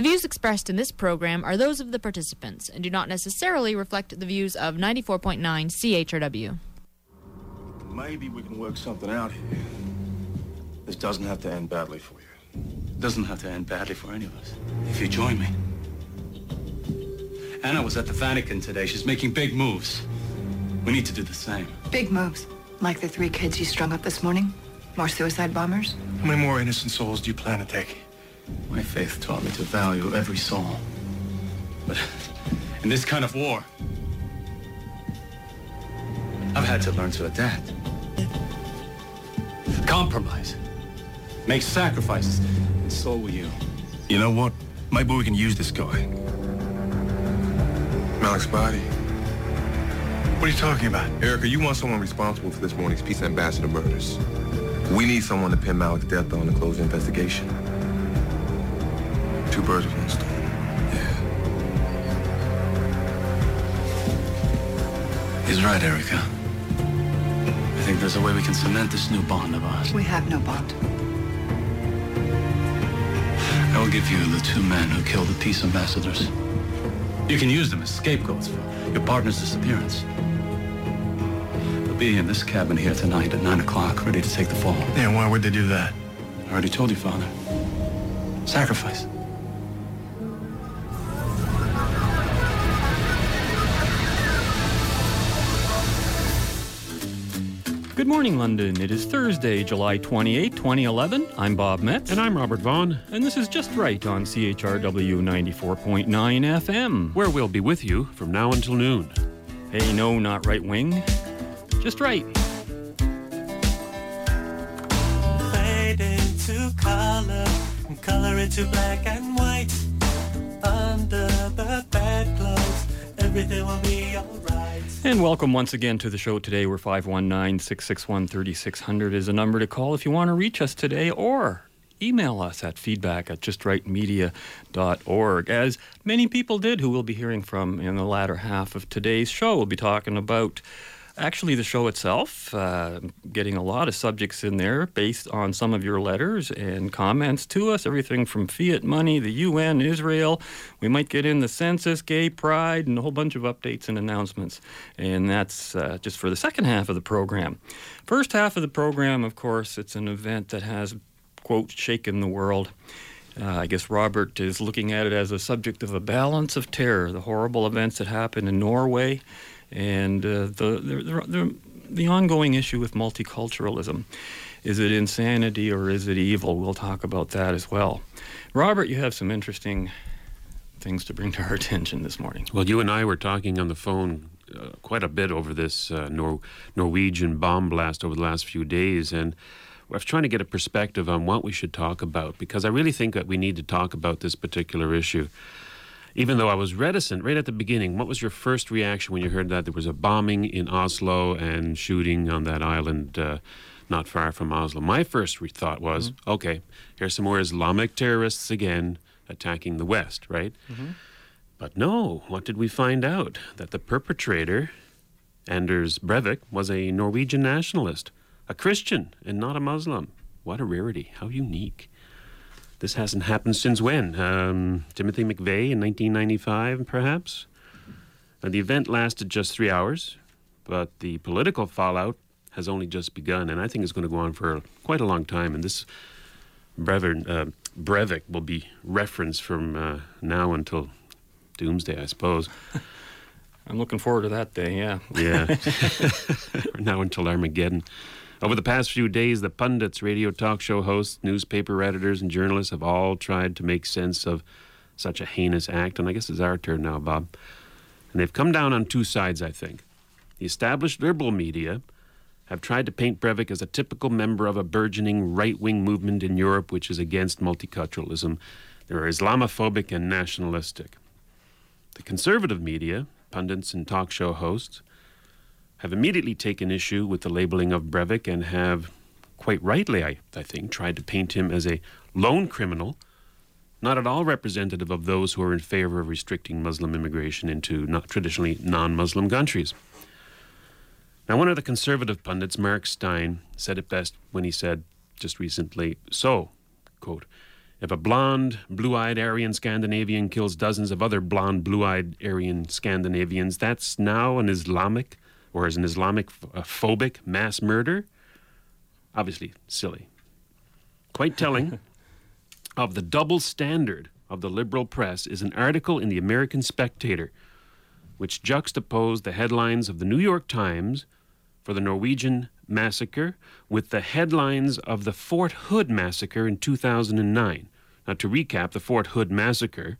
The views expressed in this program are those of the participants and do not necessarily reflect the views of 94.9 CHRW. Maybe we can work something out here. This doesn't have to end badly for you. It doesn't have to end badly for any of us. If you join me. Anna was at the Vatican today. She's making big moves. We need to do the same. Big moves. Like the three kids you strung up this morning? More suicide bombers? How many more innocent souls do you plan to take? My faith taught me to value every soul. But in this kind of war, I've had to learn to adapt. Compromise. Make sacrifices. And so will you. You know what? Maybe we can use this guy. Malik's body. What are you talking about? Erica, you want someone responsible for this morning's Peace Ambassador murders. We need someone to pin Malik's death on and close the investigation. Two birds with one stone. He's right, Erica. I think there's a way we can cement this new bond of ours. We have no bond. I will give you the two men who killed the peace ambassadors. You can use them as scapegoats for your partner's disappearance. They'll be in this cabin here tonight at 9 o'clock, ready to take the fall. Yeah, why would they do that? I already told you, Father. Sacrifice. Morning, London. It is Thursday, July 28, 2011. I'm Bob Metz. And I'm Robert Vaughn. And this is Just Right on CHRW 94.9 FM. Where we'll be with you from now until noon. Hey, no, not right wing. Just right. Fade into color, and color into black and white. Under the bedclothes, everything will be alright. And welcome once again to the show today, where 519 661 3600 is a number to call if you want to reach us today or email us at feedback at justrightmedia.org. As many people did who we'll be hearing from in the latter half of today's show. We'll be talking about actually the show itself, uh, getting a lot of subjects in there based on some of your letters and comments to us, everything from fiat money, the UN, Israel. We might get in the census, gay pride, and a whole bunch of updates and announcements. And that's uh, just for the second half of the program. First half of the program, of course, it's an event that has, quote, shaken the world. Uh, I guess Robert is looking at it as a subject of a balance of terror, the horrible events that happened in Norway and uh, the, the, the, the ongoing issue with multiculturalism. Is it insanity or is it evil? We'll talk about that as well. Robert, you have some interesting things to bring to our attention this morning. Well, you and I were talking on the phone uh, quite a bit over this uh, Nor- Norwegian bomb blast over the last few days, and I was trying to get a perspective on what we should talk about because I really think that we need to talk about this particular issue even though I was reticent right at the beginning, what was your first reaction when you heard that there was a bombing in Oslo and shooting on that island uh, not far from Oslo? My first re- thought was, mm-hmm. okay, here's some more Islamic terrorists again attacking the West, right? Mm-hmm. But no, what did we find out? That the perpetrator, Anders Breivik, was a Norwegian nationalist, a Christian, and not a Muslim. What a rarity! How unique. This hasn't happened since when? Um, Timothy McVeigh in 1995, perhaps? Now, the event lasted just three hours, but the political fallout has only just begun, and I think it's going to go on for quite a long time. And this Breivik, uh, Breivik will be referenced from uh, now until doomsday, I suppose. I'm looking forward to that day, yeah. Yeah. now until Armageddon. Over the past few days, the pundits, radio talk show hosts, newspaper editors, and journalists have all tried to make sense of such a heinous act. And I guess it's our turn now, Bob. And they've come down on two sides, I think. The established liberal media have tried to paint Breivik as a typical member of a burgeoning right wing movement in Europe which is against multiculturalism. They're Islamophobic and nationalistic. The conservative media, pundits and talk show hosts, have immediately taken issue with the labeling of Breivik and have, quite rightly, I, I think, tried to paint him as a lone criminal, not at all representative of those who are in favor of restricting Muslim immigration into not traditionally non Muslim countries. Now, one of the conservative pundits, Mark Steyn, said it best when he said just recently, So, quote, If a blonde, blue eyed Aryan Scandinavian kills dozens of other blonde, blue eyed Aryan Scandinavians, that's now an Islamic or as an Islamic uh, phobic mass murder? Obviously, silly. Quite telling of the double standard of the liberal press is an article in the American Spectator which juxtaposed the headlines of the New York Times for the Norwegian massacre with the headlines of the Fort Hood massacre in 2009. Now, to recap, the Fort Hood massacre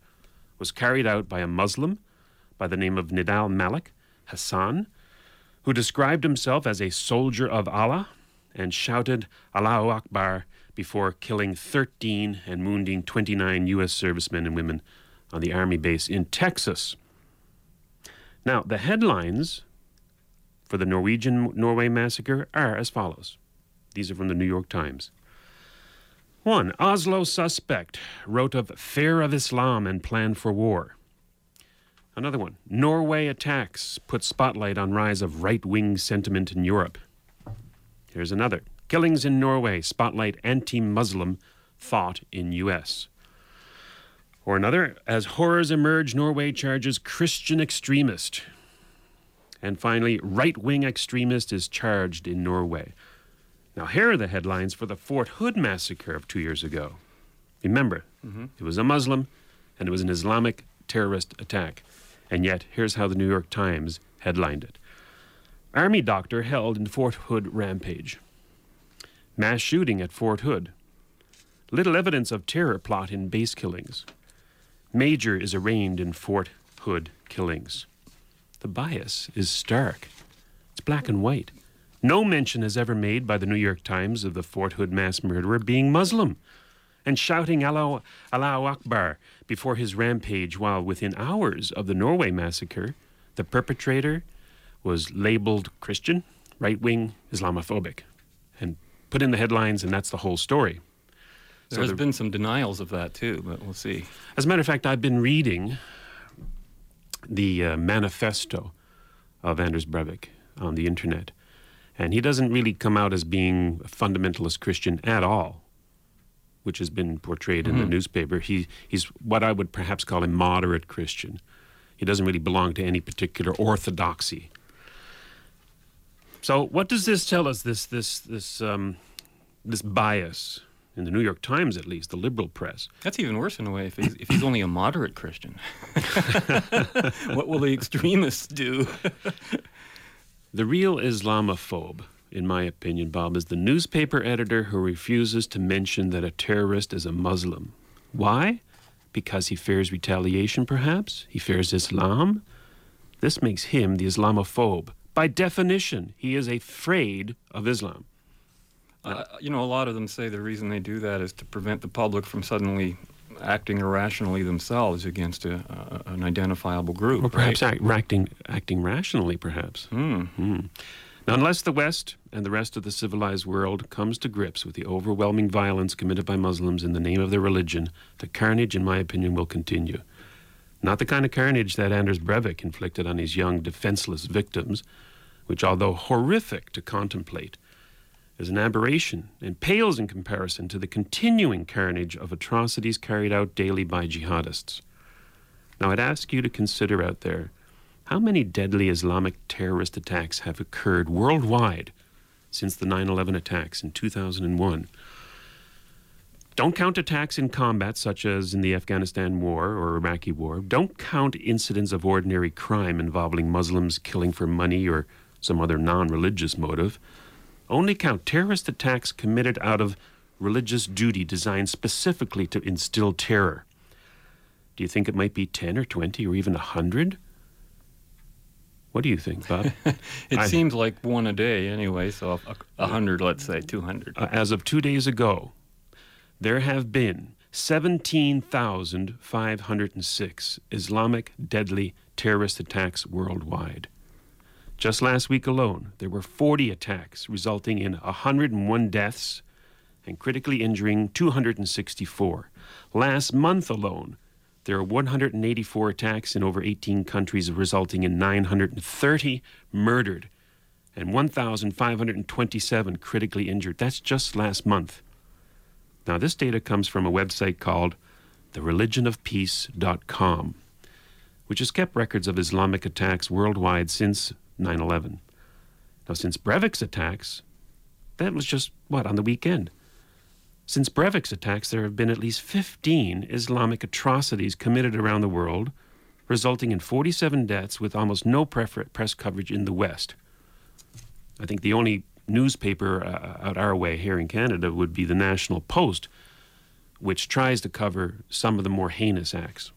was carried out by a Muslim by the name of Nidal Malik Hasan, who described himself as a soldier of Allah and shouted Allahu Akbar before killing 13 and wounding 29 U.S. servicemen and women on the Army base in Texas. Now, the headlines for the Norwegian Norway massacre are as follows. These are from the New York Times. 1. Oslo suspect wrote of fear of Islam and plan for war. Another one. Norway attacks put spotlight on rise of right wing sentiment in Europe. Here's another. Killings in Norway spotlight anti Muslim thought in U.S. Or another, as horrors emerge, Norway charges Christian extremist. And finally, right wing extremist is charged in Norway. Now, here are the headlines for the Fort Hood massacre of two years ago. Remember, mm-hmm. it was a Muslim and it was an Islamic terrorist attack. And yet, here's how the New York Times headlined it Army doctor held in Fort Hood rampage. Mass shooting at Fort Hood. Little evidence of terror plot in base killings. Major is arraigned in Fort Hood killings. The bias is stark. It's black and white. No mention is ever made by the New York Times of the Fort Hood mass murderer being Muslim and shouting Allahu, Allahu Akbar before his rampage, while within hours of the Norway massacre, the perpetrator was labeled Christian, right wing, Islamophobic, and put in the headlines, and that's the whole story. There So has the- been some denials of that too, but we'll see. As a matter of fact, I've been reading the uh, manifesto of Anders Breivik on the internet, and he doesn't really come out as being a fundamentalist Christian at all, which has been portrayed in the newspaper. He he's what I would perhaps call a moderate Christian. He doesn't really belong to any particular orthodoxy. So, what does this tell us? This this this um, this bias in the New York Times, at least, the liberal press. That's even worse in a way if he's, if he's only a moderate Christian. what will the extremists do? The real Islamophobe, in my opinion, Bob, is the newspaper editor who refuses to mention that a terrorist is a Muslim. Why? Because he fears retaliation, perhaps? He fears Islam? This makes him the Islamophobe. By definition, he is afraid of Islam. Uh, you know, a lot of them say the reason they do that is to prevent the public from suddenly acting irrationally themselves against a, a, an identifiable group. Or perhaps right? act, acting, acting rationally, perhaps. Hmm. Now, unless the West and the rest of the civilized world comes to grips with the overwhelming violence committed by Muslims in the name of their religion, the carnage, in my opinion, will continue. Not the kind of carnage that Anders Breivik inflicted on his young, defenseless victims, which, although horrific to contemplate, is an aberration and pales in comparison to the continuing carnage of atrocities carried out daily by jihadists. Now, I'd ask you to consider out there how many deadly Islamic terrorist attacks have occurred worldwide since the 9 11 attacks in 2001? Don't count attacks in combat, such as in the Afghanistan war or Iraqi war. Don't count incidents of ordinary crime involving Muslims killing for money or some other non religious motive. Only count terrorist attacks committed out of religious duty designed specifically to instill terror. Do you think it might be 10 or 20 or even 100? What do you think, Bob? It I- seems like one a day anyway, so a, a hundred, let's say, two hundred. Uh, as of two days ago, there have been 17,506 Islamic deadly terrorist attacks worldwide. Just last week alone, there were 40 attacks, resulting in 101 deaths and critically injuring 264. Last month alone, there are 184 attacks in over 18 countries, resulting in 930 murdered and 1,527 critically injured. That's just last month. Now, this data comes from a website called thereligionofpeace.com, which has kept records of Islamic attacks worldwide since 9 11. Now, since Breivik's attacks, that was just, what, on the weekend? Since Breivik's attacks, there have been at least 15 Islamic atrocities committed around the world, resulting in 47 deaths with almost no press coverage in the West. I think the only newspaper uh, out our way here in Canada would be the National Post, which tries to cover some of the more heinous acts.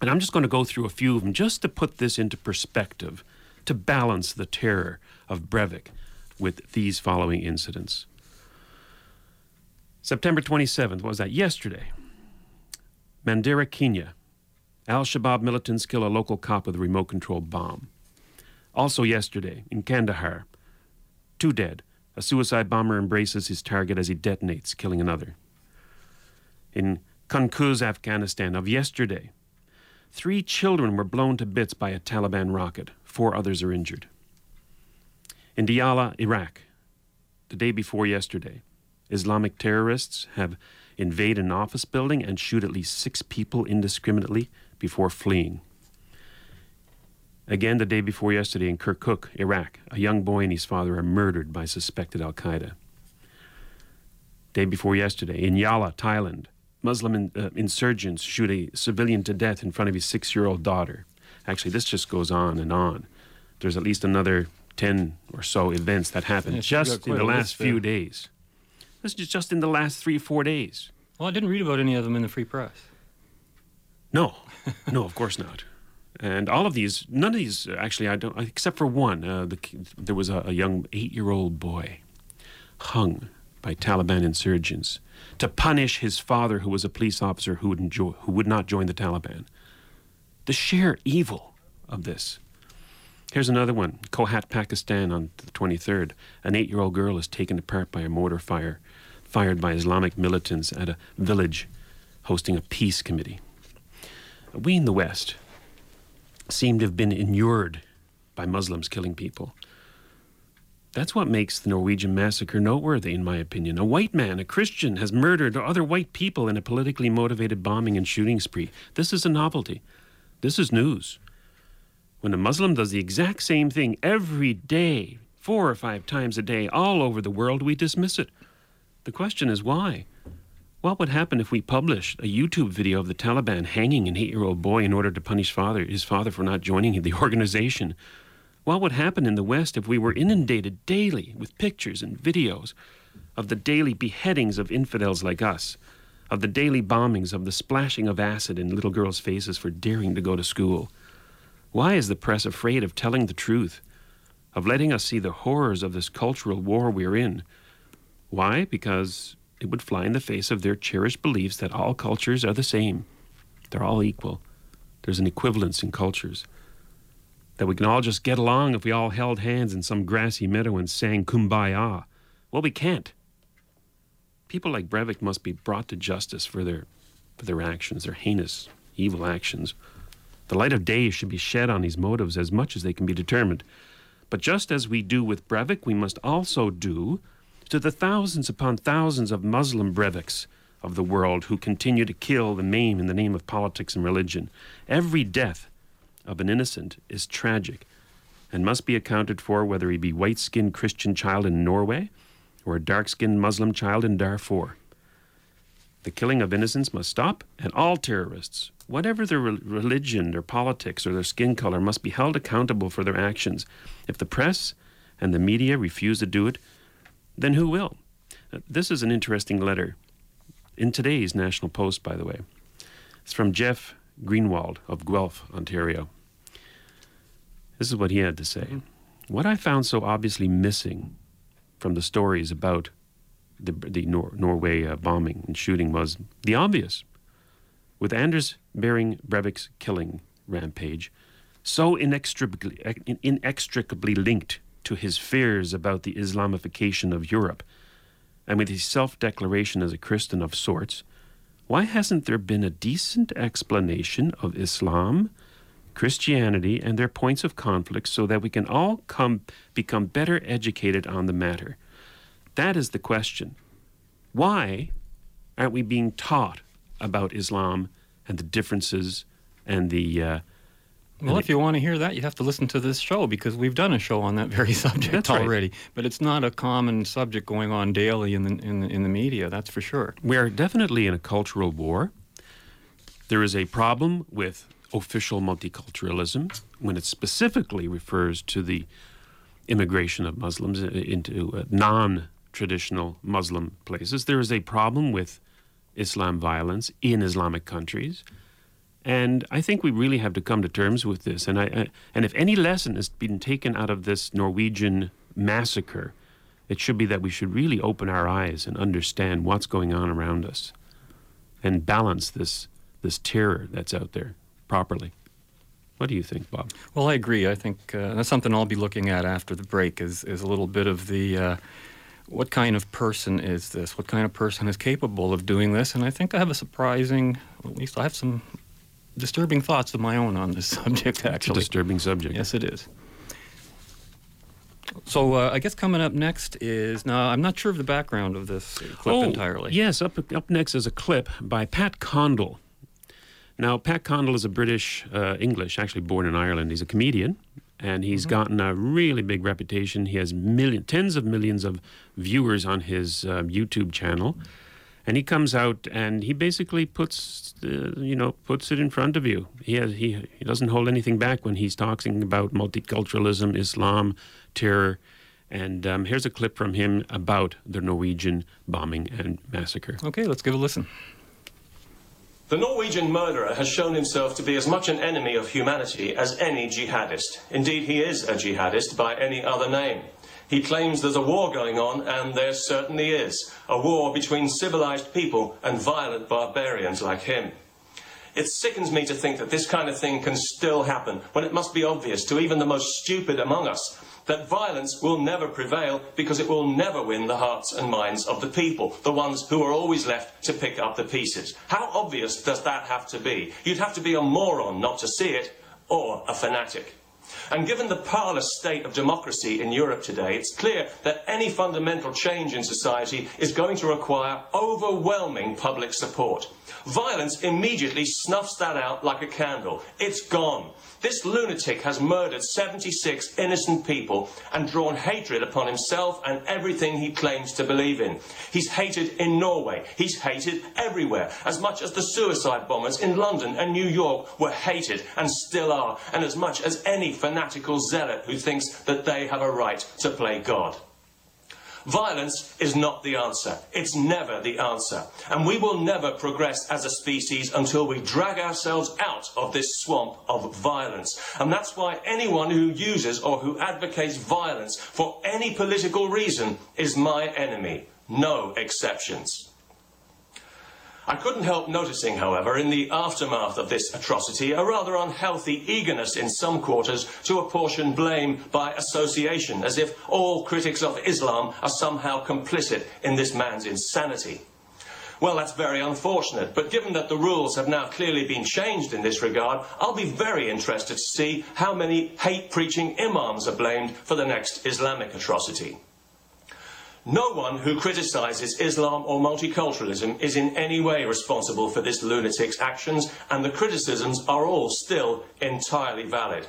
And I'm just going to go through a few of them just to put this into perspective, to balance the terror of Breivik with these following incidents. September 27th, was that yesterday? Mandera, Kenya. Al Shabaab militants kill a local cop with a remote control bomb. Also yesterday, in Kandahar, two dead. A suicide bomber embraces his target as he detonates, killing another. In Kunduz, Afghanistan, of yesterday, three children were blown to bits by a Taliban rocket. Four others are injured. In Diyala, Iraq, the day before yesterday, Islamic terrorists have invade an office building and shoot at least six people indiscriminately before fleeing. Again, the day before yesterday in Kirkuk, Iraq, a young boy and his father are murdered by suspected Al Qaeda. Day before yesterday in Yala, Thailand, Muslim in, uh, insurgents shoot a civilian to death in front of his six year old daughter. Actually, this just goes on and on. There's at least another 10 or so events that happened Yeah, so you got just in the last few there. days. This is just in the last three four days. Well, I didn't read about any of them in the free press. No, no, of course not. And all of these, none of these, actually, I don't, except for one. Uh, the, there was a, a young eight-year-old boy hung by Taliban insurgents to punish his father, who was a police officer who would, enjoy, who would not join the Taliban. The sheer evil of this. Here's another one. Kohat, Pakistan, on the 23rd. An eight-year-old girl is taken apart by a mortar fire fired by Islamic militants at a village hosting a peace committee. We in the West seem to have been inured by Muslims killing people. That's what makes the Norwegian massacre noteworthy, in my opinion. A white man, a Christian, has murdered other white people in a politically motivated bombing and shooting spree. This is a novelty. This is news. When a Muslim does the exact same thing every day, four or five times a day, all over the world, we dismiss it. The question is why? What would happen if we published a YouTube video of the Taliban hanging an eight-year-old boy in order to punish father, his father for not joining the organization? What would happen in the West if we were inundated daily with pictures and videos of the daily beheadings of infidels like us, of the daily bombings, of the splashing of acid in little girls' faces for daring to go to school? Why is the press afraid of telling the truth, of letting us see the horrors of this cultural war we're in? Why? Because it would fly in the face of their cherished beliefs that all cultures are the same. They're all equal. There's an equivalence in cultures. That we can all just get along if we all held hands in some grassy meadow and sang kumbaya. Well, we can't. People like Breivik must be brought to justice for their, for their actions, their heinous, evil actions. The light of day should be shed on these motives as much as they can be determined. But just as we do with Breivik, we must also do to the thousands upon thousands of Muslim Breiviks of the world who continue to kill and maim in the name of politics and religion. Every death of an innocent is tragic and must be accounted for whether he be white skinned Christian child in Norway or a dark skinned Muslim child in Darfur. The killing of innocents must stop, and all terrorists, whatever their re- religion, their politics, or their skin color, must be held accountable for their actions. If the press and the media refuse to do it, then who will? Uh, This is an interesting letter in today's National Post, by the way. It's from Jeff Greenwald of Guelph, Ontario. This is what he had to say. What I found so obviously missing from the stories about the, the Nor- Norway uh, bombing and shooting was the obvious. With Anders Behring Breivik's killing rampage so inextricably, inextricably linked to his fears about the Islamification of Europe, and with his self declaration as a Christian of sorts, why hasn't there been a decent explanation of Islam, Christianity, and their points of conflict so that we can all come become better educated on the matter? That is the question. Why aren't we being taught about Islam and the differences and the uh, Well, if you want to hear that, you have to listen to this show because we've done a show on that very subject That's right. already. But it's not a common subject going on daily in the, in the in the media. That's for sure. we are definitely in a cultural war. There is a problem with official multiculturalism when it specifically refers to the immigration of Muslims into uh, non traditional Muslim places. There is a problem with Islam violence in Islamic countries. And I think we really have to come to terms with this. And, I, and if any lesson has been taken out of this Norwegian massacre, it should be that we should really open our eyes and understand what's going on around us and balance this, this terror that's out there properly. What do you think, Bob? Well, I agree. I think uh, that's something I'll be looking at after the break. Is is a little bit of the uh, what kind of person is this? What kind of person is capable of doing this? And I think I have a surprising, at least I have some disturbing thoughts of my own on this subject. It's a Actually, disturbing subject. Yes, it is. So uh, I guess coming up next is now I'm not sure of the background of this clip oh, entirely. Yes, up, up next is a clip by Pat Condell. Now, Pat Condell is a British uh, English, actually born in Ireland. He's a comedian, and he's gotten a really big reputation. He has million, tens of millions of viewers on his um, YouTube channel, and he comes out and he basically puts, uh, you know, puts it in front of you. He has, he he doesn't hold anything back when he's talking about multiculturalism, Islam, terror. And um, here's a clip from him about the Norwegian bombing and massacre. Okay, let's give a listen. The Norwegian murderer has shown himself to be as much an enemy of humanity as any jihadist. Indeed, he is a jihadist by any other name. He claims there's a war going on, and there certainly is. A war between civilized people and violent barbarians like him. It sickens me to think that this kind of thing can still happen when it must be obvious to even the most stupid among us that violence will never prevail because it will never win the hearts and minds of the people, the ones who are always left to pick up the pieces. How obvious does that have to be? You'd have to be a moron not to see it, or a fanatic. And given the parlous state of democracy in Europe today, it's clear that any fundamental change in society is going to require overwhelming public support. Violence immediately snuffs that out like a candle. It's gone. This lunatic has murdered 76 innocent people and drawn hatred upon himself and everything he claims to believe in. He's hated in Norway. He's hated everywhere, as much as the suicide bombers in London and New York were hated and still are, and as much as any fanatical zealot who thinks that they have a right to play God. Violence is not the answer. It's never the answer. And we will never progress as a species until we drag ourselves out of this swamp of violence. And that's why anyone who uses or who advocates violence for any political reason is my enemy. No exceptions. I couldn't help noticing, however, in the aftermath of this atrocity, a rather unhealthy eagerness in some quarters to apportion blame by association, as if all critics of Islam are somehow complicit in this man's insanity. Well, that's very unfortunate, but given that the rules have now clearly been changed in this regard, I'll be very interested to see how many hate preaching imams are blamed for the next Islamic atrocity. No one who criticises Islam or multiculturalism is in any way responsible for this lunatic's actions, and the criticisms are all still entirely valid.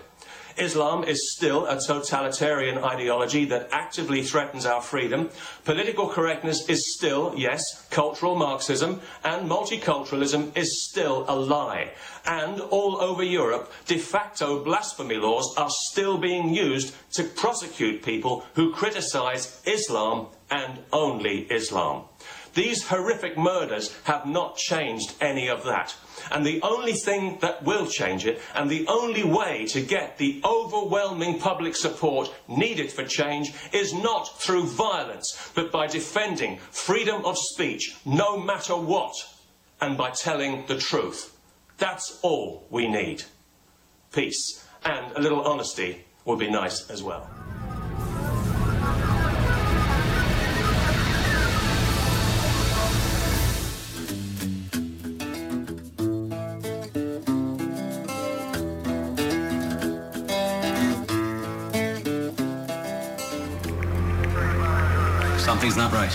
Islam is still a totalitarian ideology that actively threatens our freedom. Political correctness is still, yes, cultural Marxism, and multiculturalism is still a lie. And all over Europe, de facto blasphemy laws are still being used to prosecute people who criticise Islam and only Islam. These horrific murders have not changed any of that. And the only thing that will change it, and the only way to get the overwhelming public support needed for change, is not through violence, but by defending freedom of speech, no matter what, and by telling the truth. That's all we need. Peace. And a little honesty would be nice as well. Something's not right.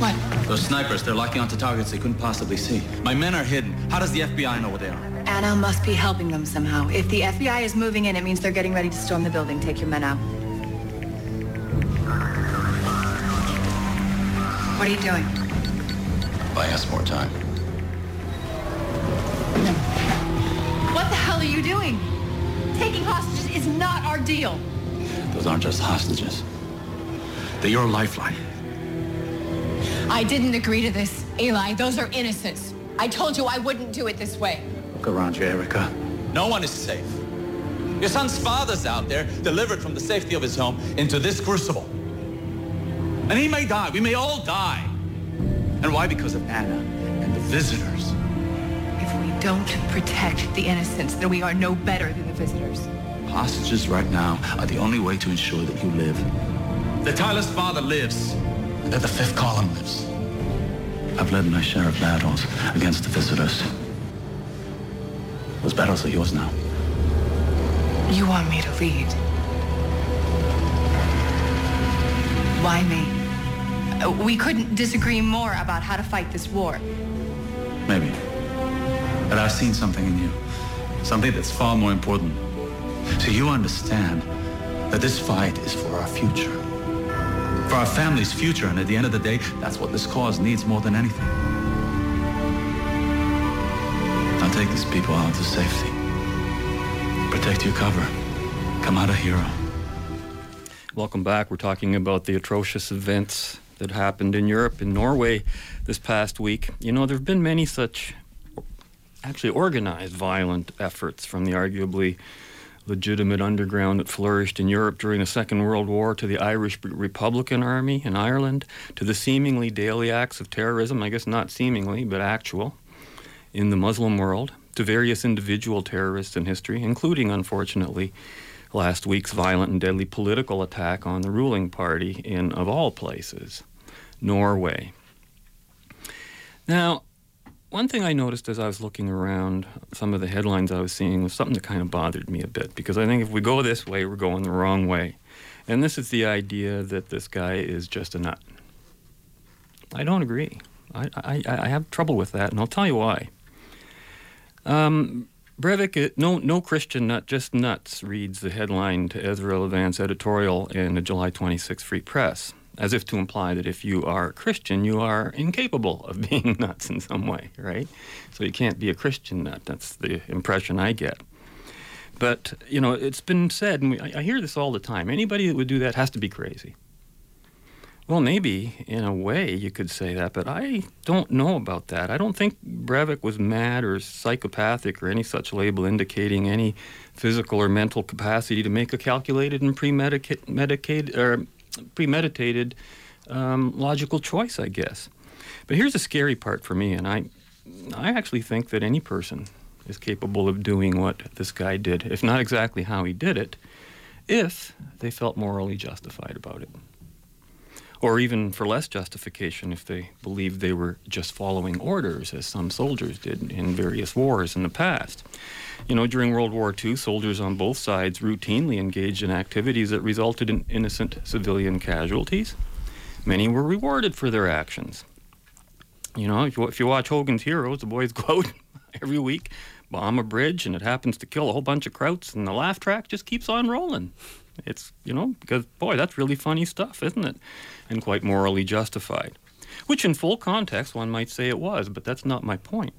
What? Those snipers, they're locking onto targets they couldn't possibly see. My men are hidden. How does the FBI know where they are? Anna must be helping them somehow. If the FBI is moving in, it means they're getting ready to storm the building. Take your men out. What are you doing? Buying us more time. What the hell are you doing? Taking hostages is not our deal. Those aren't just hostages. They're your lifeline. I didn't agree to this, Eli. Those are innocents. I told you I wouldn't do it this way. Look around you, Erica. No one is safe. Your son's father's out there, delivered from the safety of his home into this crucible. And he may die. We may all die. And why? Because of Anna and the visitors. If we don't protect the innocents, then we are no better than the visitors. Hostages right now are the only way to ensure that you live. That Tyler's father lives. And that the fifth column lives. I've led my share of battles against the visitors. Those battles are yours now. You want me to lead? Why me? Uh, We couldn't disagree more about how to fight this war. Maybe. But I've seen something in you. Something that's far more important. So you understand that this fight is for our future. For our family's future. And at the end of the day, that's what this cause needs more than anything. Now take these people out to safety. Protect your cover. Come out a hero. Welcome back. We're talking about the atrocious events that happened in Europe, in Norway, this past week. You know, there have been many such actually organized violent efforts from the arguably legitimate underground that flourished in Europe during the Second World War to the Irish Republican Army in Ireland to the seemingly daily acts of terrorism, I guess not seemingly, but actual, in the Muslim world, to various individual terrorists in history, including, unfortunately, last week's violent and deadly political attack on the ruling party in, of all places, Norway. Now, one thing I noticed as I was looking around, some of the headlines I was seeing was something that kind of bothered me a bit because I think if we go this way, we're going the wrong way. And this is the idea that this guy is just a nut. I don't agree. I, I, I have trouble with that, and I'll tell you why. Um, Breivik, uh, no, no Christian nut, just nuts, reads the headline to Ezra Levant's editorial in the July 26 Free Press, as if to imply that if you are a Christian, you are incapable of being nuts in some way, right? So you can't be a Christian nut. That's the impression I get. But, you know, it's been said, and we, I I hear this all the time anybody that would do that has to be crazy. Well, maybe in a way you could say that, but I don't know about that. I don't think Breivik was mad or psychopathic or any such label indicating any physical or mental capacity to make a calculated and premedicated, or premeditated um, logical choice, I guess. But here's the scary part for me, and I, I actually think that any person is capable of doing what this guy did, if not exactly how he did it, if they felt morally justified about it or even for less justification if they believed they were just following orders, as some soldiers did in various wars in the past. You know, during World War II, soldiers on both sides routinely engaged in activities that resulted in innocent civilian casualties. Many were rewarded for their actions. You know, if you, if you watch Hogan's Heroes, the boys go out every week, bomb a bridge, and it happens to kill a whole bunch of krauts, and the laugh track just keeps on rolling. It's, you know, because, boy, that's really funny stuff, isn't it? And quite morally justified. Which, in full context, one might say it was, but that's not my point.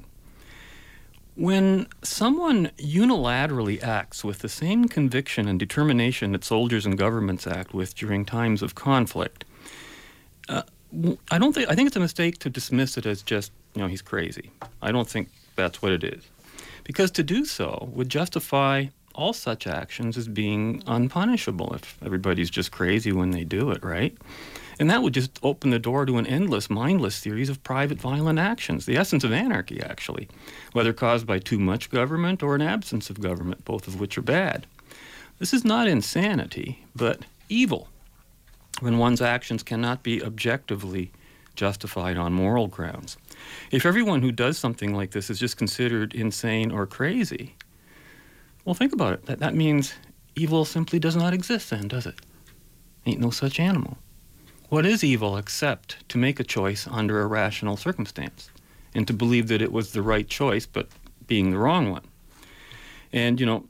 When someone unilaterally acts with the same conviction and determination that soldiers and governments act with during times of conflict, uh, I don't think I think it's a mistake to dismiss it as just you know he's crazy. I don't think that's what it is, because to do so would justify all such actions as being unpunishable if everybody's just crazy when they do it, right? And that would just open the door to an endless, mindless series of private violent actions, the essence of anarchy, actually, whether caused by too much government or an absence of government, both of which are bad. This is not insanity, but evil, when one's actions cannot be objectively justified on moral grounds. If everyone who does something like this is just considered insane or crazy, well, think about it. That, that means evil simply does not exist, then, does it? Ain't no such animal. What is evil except to make a choice under a rational circumstance and to believe that it was the right choice but being the wrong one? And, you know,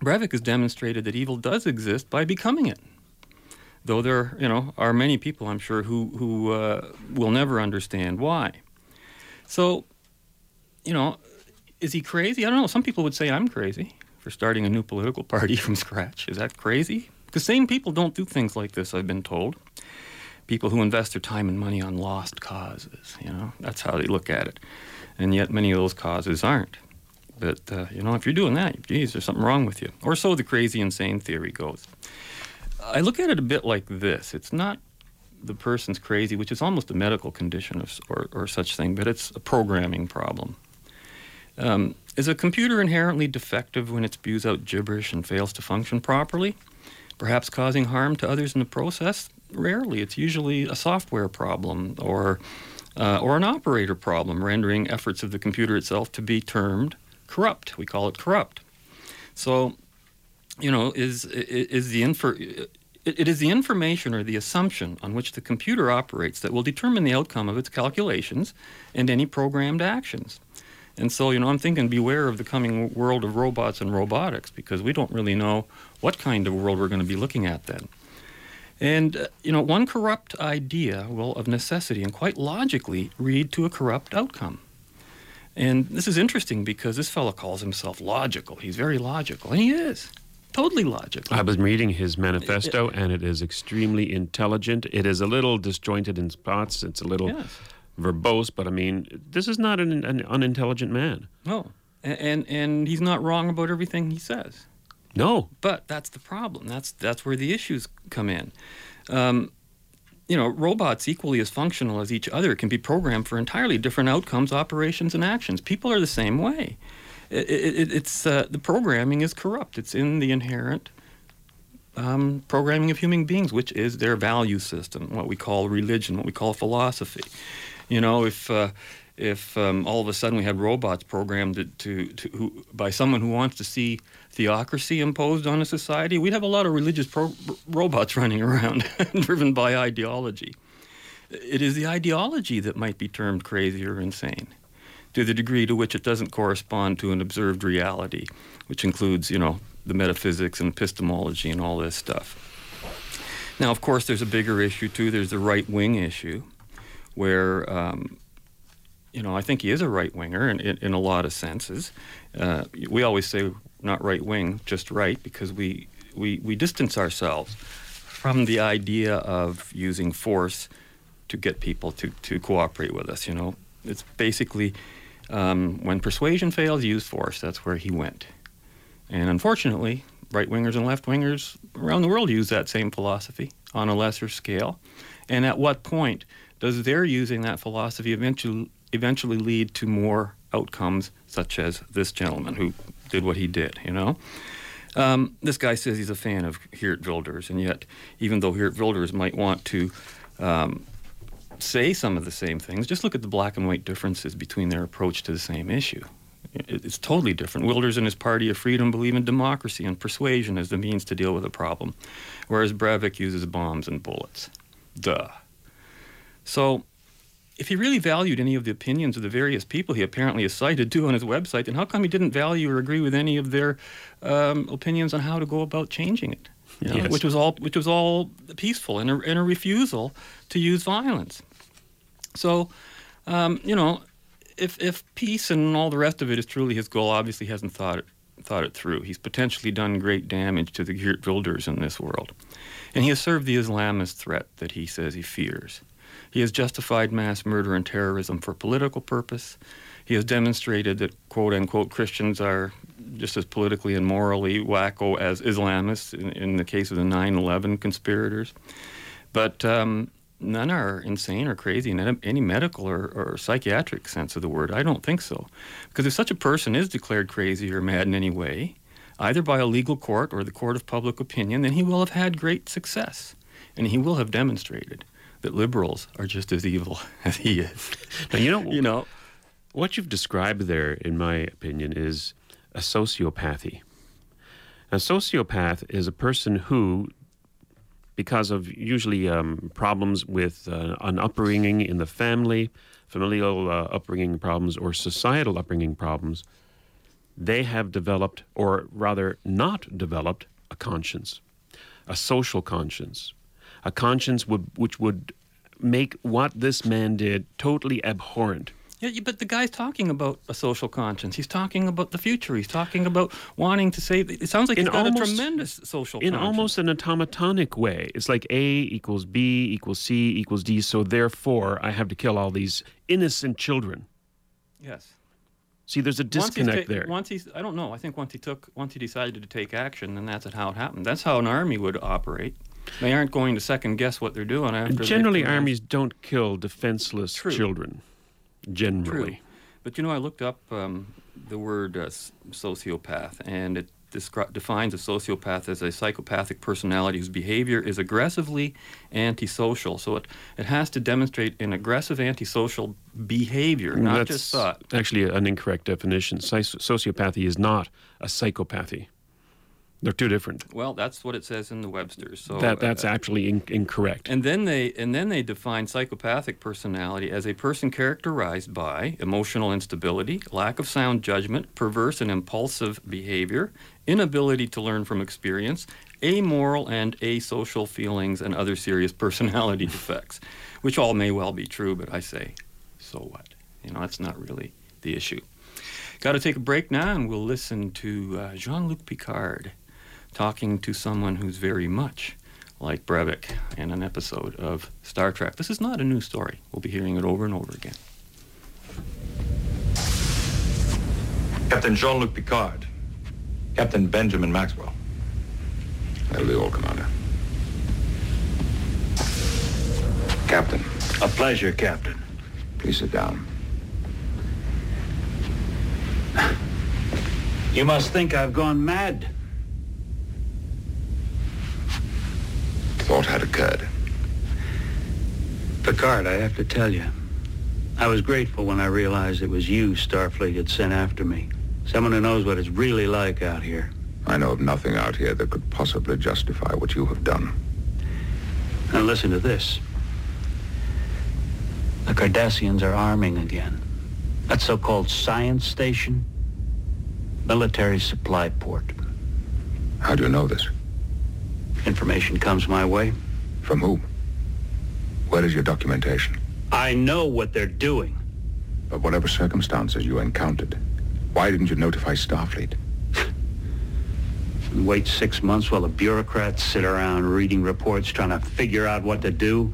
Breivik has demonstrated that evil does exist by becoming it. Though there, you know, are many people, I'm sure, who who uh, will never understand why. So, you know, is he crazy? I don't know. Some people would say I'm crazy for starting a new political party from scratch. Is that crazy? Because sane people don't do things like this. I've been told. People who invest their time and money on lost causes. You know, that's how they look at it. And yet, many of those causes aren't. But, uh, you know, if you're doing that, geez, there's something wrong with you. Or so the crazy insane theory goes. I look at it a bit like this it's not the person's crazy, which is almost a medical condition of, or, or such thing, but it's a programming problem. Um, is a computer inherently defective when it spews out gibberish and fails to function properly? Perhaps causing harm to others in the process? Rarely. It's usually a software problem or, uh, or an operator problem, rendering efforts of the computer itself to be termed corrupt. We call it corrupt. So, you know, is is the infer it is the information or the assumption on which the computer operates that will determine the outcome of its calculations and any programmed actions. And so, you know, I'm thinking beware of the coming world of robots and robotics because we don't really know what kind of world we're going to be looking at then. And, uh, you know, one corrupt idea will, of necessity and quite logically, lead to a corrupt outcome. And this is interesting because this fellow calls himself logical. He's very logical, and he is totally logical. I was reading his manifesto, and it is extremely intelligent. It is a little disjointed in spots. It's a little Yes. Verbose, but I mean, this is not an, an unintelligent man. No, and, and and he's not wrong about everything he says. No, But that's the problem. That's that's where the issues come in. Um, you know, robots equally as functional as each other can be programmed for entirely different outcomes, operations, and actions. People are the same way. It, it, it's uh, the programming is corrupt. It's in the inherent um, programming of human beings, which is their value system, what we call religion, what we call philosophy. You know, if uh, if um, all of a sudden we had robots programmed to, to, to who, by someone who wants to see theocracy imposed on a society, we'd have a lot of religious pro- robots running around, driven by ideology. It is the ideology that might be termed crazy or insane, to the degree to which it doesn't correspond to an observed reality, which includes, you know, the metaphysics and epistemology and all this stuff. Now, of course, there's a bigger issue too. There's the right wing issue, where um, you know I think he is a right winger in, in, in a lot of senses. Uh, we always say not right wing, just right, because we, we we distance ourselves from the idea of using force to get people to to cooperate with us. You know, it's basically um, when persuasion fails, use force. That's where he went. And unfortunately, right wingers and left wingers around the world use that same philosophy on a lesser scale. And at what point does their using that philosophy eventually eventually lead to more outcomes such as this gentleman who did what he did, you know? Um, this guy says he's a fan of Geert Wilders, and yet, even though Geert Wilders might want to um, say some of the same things, just look at the black and white differences between their approach to the same issue. It's totally different. Wilders and his party of freedom believe in democracy and persuasion as the means to deal with a problem, whereas Breivik uses bombs and bullets. Duh. So, if he really valued any of the opinions of the various people he apparently has cited to on his website, then how come he didn't value or agree with any of their um, opinions on how to go about changing it? You know, Yes. Which was all which was all peaceful and a, and a refusal to use violence. So, um, you know, if if peace and all the rest of it is truly his goal, obviously he hasn't thought it thought it through. He's potentially done great damage to the Geert Wilders in this world, and he has served the Islamist threat that he says he fears. He has justified mass murder and terrorism for political purpose. He has demonstrated that quote unquote Christians are just as politically and morally wacko as Islamists in, in the case of the 9 11 conspirators. But um, none are insane or crazy in any- medical or, or psychiatric sense of the word. I don't think so. Because if such a person is declared crazy or mad in any way, either by a legal court or the court of public opinion, then he will have had great success. And he will have demonstrated that liberals are just as evil as he is. Now, you know, you know, what you've described there, in my opinion, is a sociopathy. A sociopath is a person who because of usually um, problems with uh, an upbringing in the family, familial uh, upbringing problems, or societal upbringing problems, they have developed, or rather not developed, a conscience, a social conscience, a conscience would, which would make what this man did totally abhorrent. Yeah, but the guy's talking about a social conscience. He's talking about the future. He's talking about wanting to save. It sounds like In he's got almost- a tremendous social in conscience. almost an automatonic way. It's like A equals B equals C equals D. So therefore, I have to kill all these innocent children. Yes. See, there's a Once disconnect ta- there. Once he's, I don't know. I think once he took, once he decided to take action, then that's how it happened. That's how an army would operate. They aren't going to second guess what they're doing after. Generally, armies don't kill defenseless True. children. Generally. True. But you know, I looked up um, the word uh, sociopath, and it descri- defines a sociopath as a psychopathic personality whose behavior is aggressively antisocial. So it, it has to demonstrate an aggressive antisocial behavior, not That's just thought. actually an incorrect definition. Soci- sociopathy is not a psychopathy. They're two different. Well, that's what it says in the Webster's. So that that's uh, actually in- incorrect. And then they and then they define psychopathic personality as a person characterized by emotional instability, lack of sound judgment, perverse and impulsive behavior, inability to learn from experience, amoral and asocial feelings, and other serious personality defects, which all may well be true. But I say, so what? You know, that's not really the issue. Got to take a break now, and we'll listen to uh, Jean-Luc Picard talking to someone who's very much like Breivik in an episode of Star Trek. This is not a new story. We'll be hearing it over and over again. Captain Jean-Luc Picard. Captain Benjamin Maxwell. That'll be all, Commander. Captain. A pleasure, Captain. Please sit down. You must think I've gone mad. What had occurred? Picard, I have to tell you, I was grateful when I realized it was you Starfleet had sent after me. Someone who knows what it's really like out here. I know of nothing out here that could possibly justify what you have done. Now listen to this. The Cardassians are arming again. That so-called science station, military supply port. How do you know this? Information comes my way. From whom? Where is your documentation? I know what they're doing. But whatever circumstances you encountered, why didn't you notify Starfleet? Wait six months while the bureaucrats sit around reading reports trying to figure out what to do.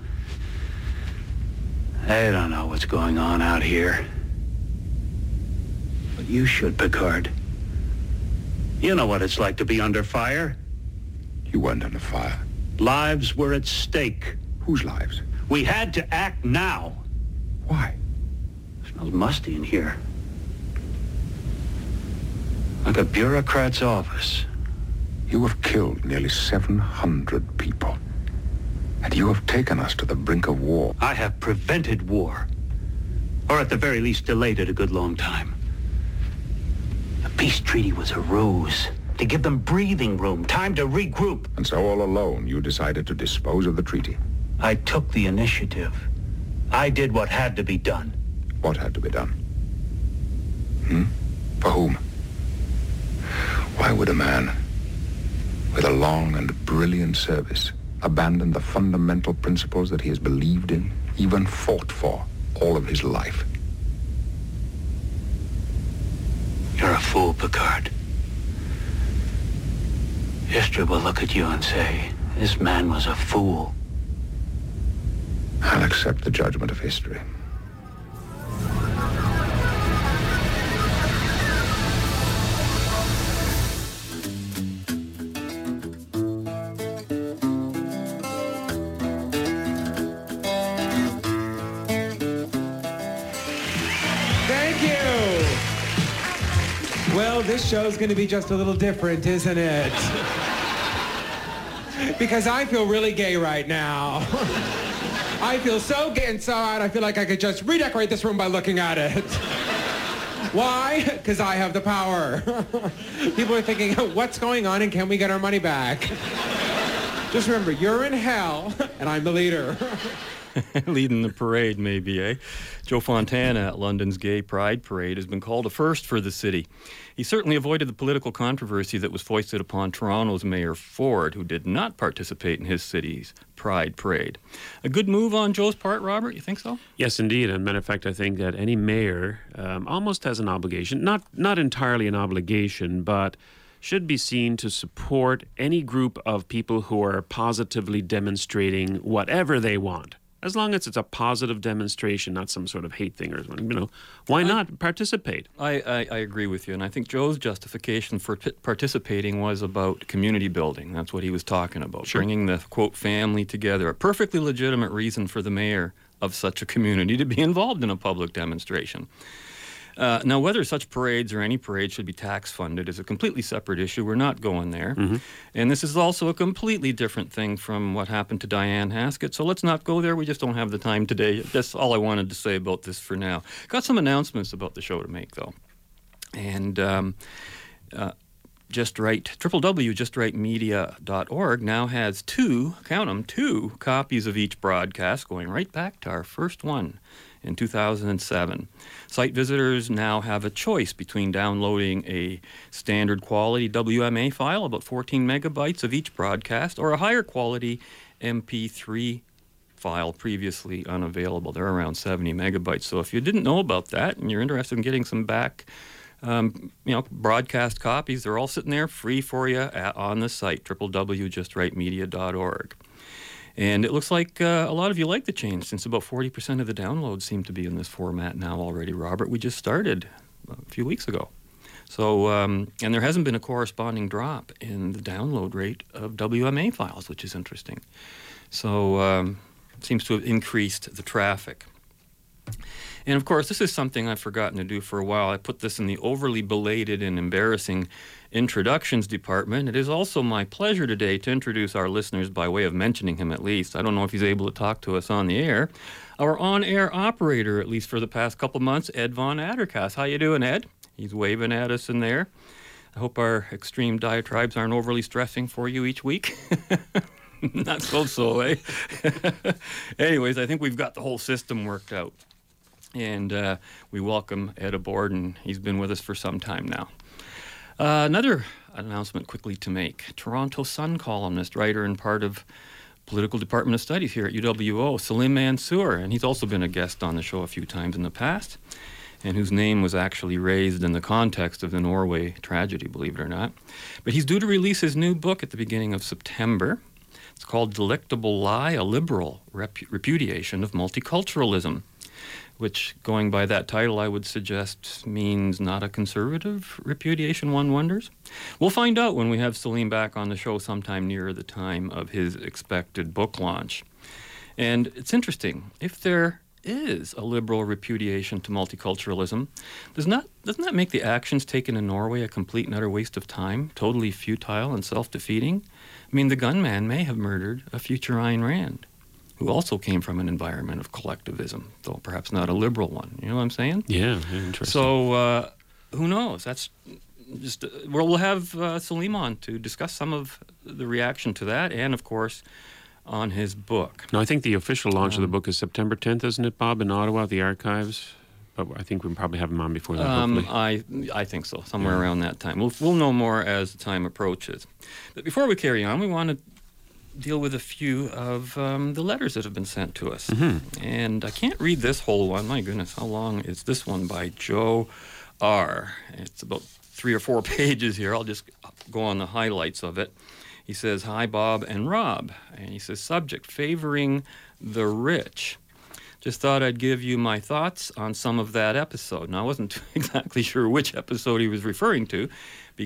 I don't know what's going on out here. But you should, Picard. You know what it's like to be under fire. You weren't under fire. Lives were at stake. Whose lives? We had to act now. Why? It smells musty in here. Like a bureaucrat's office. You have killed nearly 700 people. And you have taken us to the brink of war. I have prevented war. Or at the very least delayed it a good long time. The peace treaty was a ruse to give them breathing room, time to regroup. And so all alone, you decided to dispose of the treaty. I took the initiative. I did what had to be done. What had to be done? Hmm? For whom? Why would a man with a long and brilliant service abandon the fundamental principles that he has believed in, even fought for, all of his life? You're a fool, Picard. History will look at you and say, this man was a fool. I'll accept the judgment of history. Thank you. Well, this show's going to be just a little different, isn't it? Because I feel really gay right now. I feel so gay inside, I feel like I could just redecorate this room by looking at it. Why? Because I have the power. People are thinking, what's going on and can we get our money back? Just remember, you're in hell, and I'm the leader. leading the parade, maybe, eh? Joe Fontana at London's Gay Pride Parade has been called a first for the city. He certainly avoided the political controversy that was foisted upon Toronto's Mayor Ford, who did not participate in his city's Pride Parade. A good move on Joe's part, Robert? You think so? Yes, indeed. And matter of fact, I think that any mayor um, almost has an obligation, not not entirely an obligation, but should be seen to support any group of people who are positively demonstrating whatever they want as long as it's a positive demonstration, not some sort of hate thing or something, you know, why not participate? I, I, I, agree with you, and I think Joe's justification for p- participating was about community building. That's what he was talking about, sure. bringing the quote family together. A perfectly legitimate reason for the mayor of such a community to be involved in a public demonstration. Uh, now, whether such parades or any parade should be tax funded is a completely separate issue. We're not going there. Mm-hmm. And this is also a completely different thing from what happened to Diane Haskett. So let's not go there. We just don't have the time today. That's all I wanted to say about this for now. Got some announcements about the show to make, though. And. Um, uh, just right www.justrightmedia.org now has two count them two copies of each broadcast going right back to our first one in 2007. Site visitors now have a choice between downloading a standard quality WMA file, about 14 megabytes of each broadcast, or a higher quality MP3 file previously unavailable. They're around 70 megabytes. So if you didn't know about that and you're interested in getting some back, um, you know, broadcast copies, they're all sitting there free for you at, on the site, www.justrightmedia.org. And it looks like uh, a lot of you like the change since about 40% of the downloads seem to be in this format now already, Robert. We just started a few weeks ago. So, um, and there hasn't been a corresponding drop in the download rate of WMA files, which is interesting. So, um, seems to have increased the traffic. And of course, this is something I've forgotten to do for a while. I put this in the overly belated and embarrassing introductions department. It is also my pleasure today to introduce our listeners by way of mentioning him at least. I don't know if he's able to talk to us on the air. Our on-air operator, at least for the past couple months, Ed Von Addercast. How you doing, Ed? He's waving at us in there. I hope our extreme diatribes aren't overly stressing for you each week. Not so so, eh? Anyways, I think we've got the whole system worked out. And uh, we welcome Ed aboard, and he's been with us for some time now. Uh, another announcement quickly to make Toronto Sun columnist, writer, and part of Political Department of Studies here at UWO, Salim Mansur, and he's also been a guest on the show a few times in the past, and whose name was actually raised in the context of the Norway tragedy, believe it or not. But he's due to release his new book at the beginning of September. It's called Delectable Lie A Liberal Repudiation of Multiculturalism which, going by that title, I would suggest means not a conservative repudiation, one wonders. We'll find out when we have Salim back on the show sometime nearer the time of his expected book launch. And it's interesting, if there is a liberal repudiation to multiculturalism, does not, doesn't that make the actions taken in Norway a complete and utter waste of time, totally futile and self defeating? I mean, the gunman may have murdered a future Ayn Rand who also came from an environment of collectivism, though perhaps not a liberal one. You know what I'm saying? Yeah, interesting. So uh, who knows? That's just uh, well, we'll have uh, Salim on to discuss some of the reaction to that, and of course. On his book. No, I think the official launch um, of the um, book is September 10th, isn't it, Bob, in Ottawa, the archives? But I think we probably have him on before that. Um, I I think so, somewhere yeah. around that time. We'll we'll know more as the time approaches. But before we carry on, we want to deal with a few of um, the letters that have been sent to us. Mm-hmm. And I can't read this whole one. My goodness, how long is this one by Joe R? It's about three or four pages here. I'll just go on the highlights of it. He says, Hi, Bob and Rob. And he says, Subject favoring the rich. Just thought I'd give you my thoughts on some of that episode. Now, I wasn't exactly sure which episode he was referring to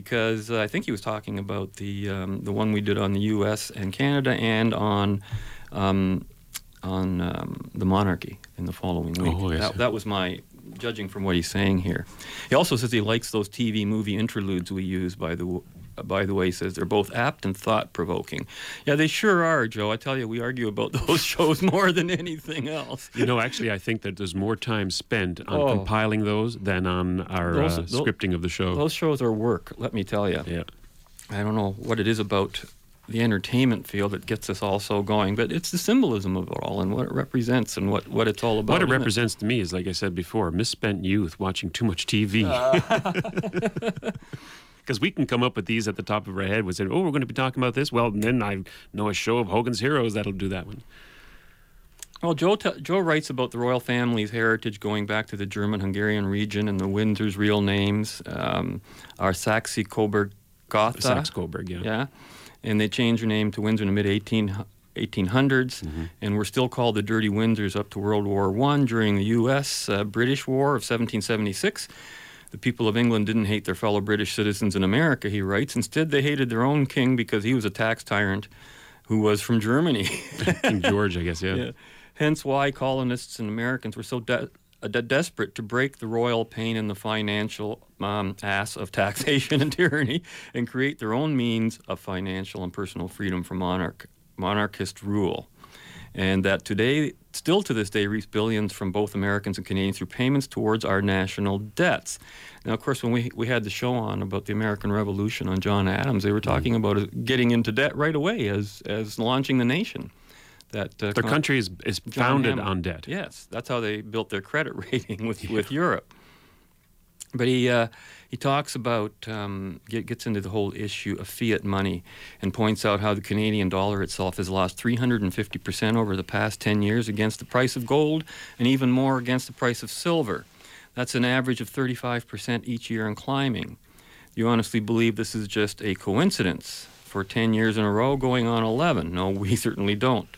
because uh, I think he was talking about the um, the one we did on the U.S. and Canada and on um, on um, the monarchy in the following week. Oh, yes. that, that was my judging from what he's saying here. He also says he likes those TV movie interludes we use. By the by the way, says they're both apt and thought provoking. Yeah, they sure are, Joe. I tell you, we argue about those shows more than anything else. You know, actually, I think that there's more time spent on oh. compiling those than on our those, uh, those, scripting of the show. Those shows are work, let me tell you. Yeah. I don't know what it is about the entertainment field that gets us all so going, but it's the symbolism of it all and what it represents and what, what it's all about. What it represents to me is, like I said before, misspent youth watching too much TV. Because we can come up with these at the top of our head. We say, "Oh, we're going to be talking about this." Well, then I know a show of Hogan's Heroes that'll do that one. Well, Joe, t- Joe writes about the royal family's heritage going back to the German Hungarian region and the Windsor's real names um, are Saxe Coburg Gotha. Saxe Coburg, yeah. Yeah. And they changed their name to Windsor in the mid 18, 1800s and were still called the Dirty Windsors up to World War I during the U.S. Uh, British War of 1776. The people of England didn't hate their fellow British citizens in America, he writes. Instead, they hated their own king because he was a tax tyrant who was from Germany. King George, I guess, yeah. Hence why colonists and Americans were so de- uh, de- desperate to break the royal pain and the financial um, ass of taxation and tyranny and create their own means of financial and personal freedom from monarch- monarchist rule. And that today, still to this day, reaps billions from both Americans and Canadians through payments towards our national debts. Now, of course, when we, we had the show on about the American Revolution on John Adams, they were talking about uh, getting into debt right away as, as launching the nation. That uh, Their country is, is founded Hammond. on debt. Yes, that's how they built their credit rating with, with Europe. But he uh, he talks about um, get, gets into the whole issue of fiat money and points out how the Canadian dollar itself has lost 350 percent over the past 10 years against the price of gold and even more against the price of silver. That's an average of 35 percent each year and climbing. Do you honestly believe this is just a coincidence for 10 years in a row going on 11? No, we certainly don't.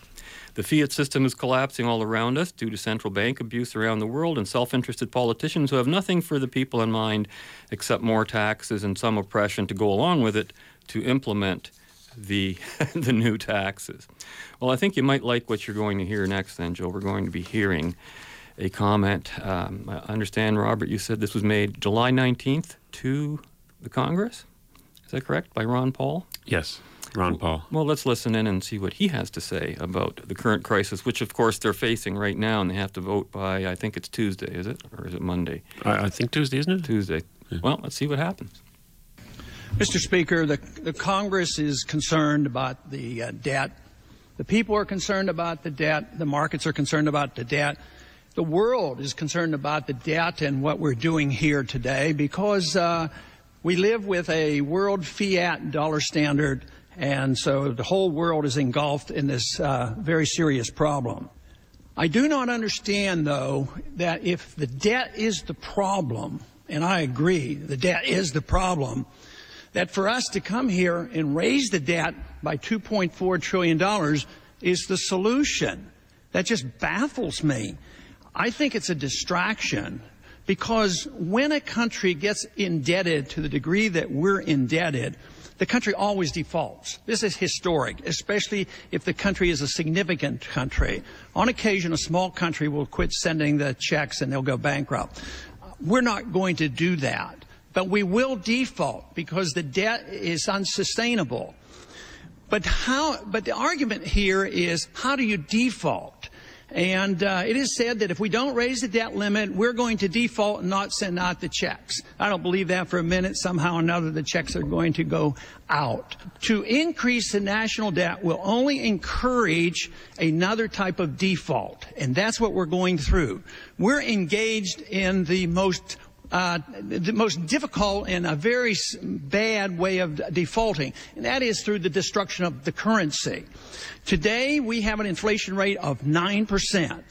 The fiat system is collapsing all around us due to central bank abuse around the world and self interested politicians who have nothing for the people in mind except more taxes and some oppression to go along with it to implement the, the new taxes. Well, I think you might like what you're going to hear next, then, Joe. We're going to be hearing a comment. Um, I understand, Robert, you said this was made July 19th to the Congress? Is that correct? By Ron Paul? Yes, Ron Paul. Well, let's listen in and see what he has to say about the current crisis, which, of course, they're facing right now, and they have to vote by, I think it's Tuesday, is it? Or is it Monday? I, I think Tuesday, isn't it? Tuesday. Well, let's see what happens. Mr. Speaker, the, the Congress is concerned about the uh, debt. The people are concerned about the debt. The markets are concerned about the debt. The world is concerned about the debt and what we're doing here today because uh, we live with a world fiat dollar standard, and so the whole world is engulfed in this uh, very serious problem. I do not understand, though, that if the debt is the problem, and I agree, the debt is the problem, that for us to come here and raise the debt by $2.4 trillion is the solution. That just baffles me. I think it's a distraction because when a country gets indebted to the degree that we're indebted, the country always defaults. This is historic, especially if the country is a significant country. On occasion, a small country will quit sending the checks and they'll go bankrupt. We're not going to do that, but we will default because the debt is unsustainable. But how? But the argument here is how do you default? And uh, it is said that if we don't raise the debt limit, we're going to default and not send out the checks. I don't believe that for a minute. Somehow or another, the checks are going to go out. To increase the national debt will only encourage another type of default. And that's what we're going through. We're engaged in the most uh, the most difficult and a very bad way of defaulting, and that is through the destruction of the currency. Today, we have an inflation rate of 9%,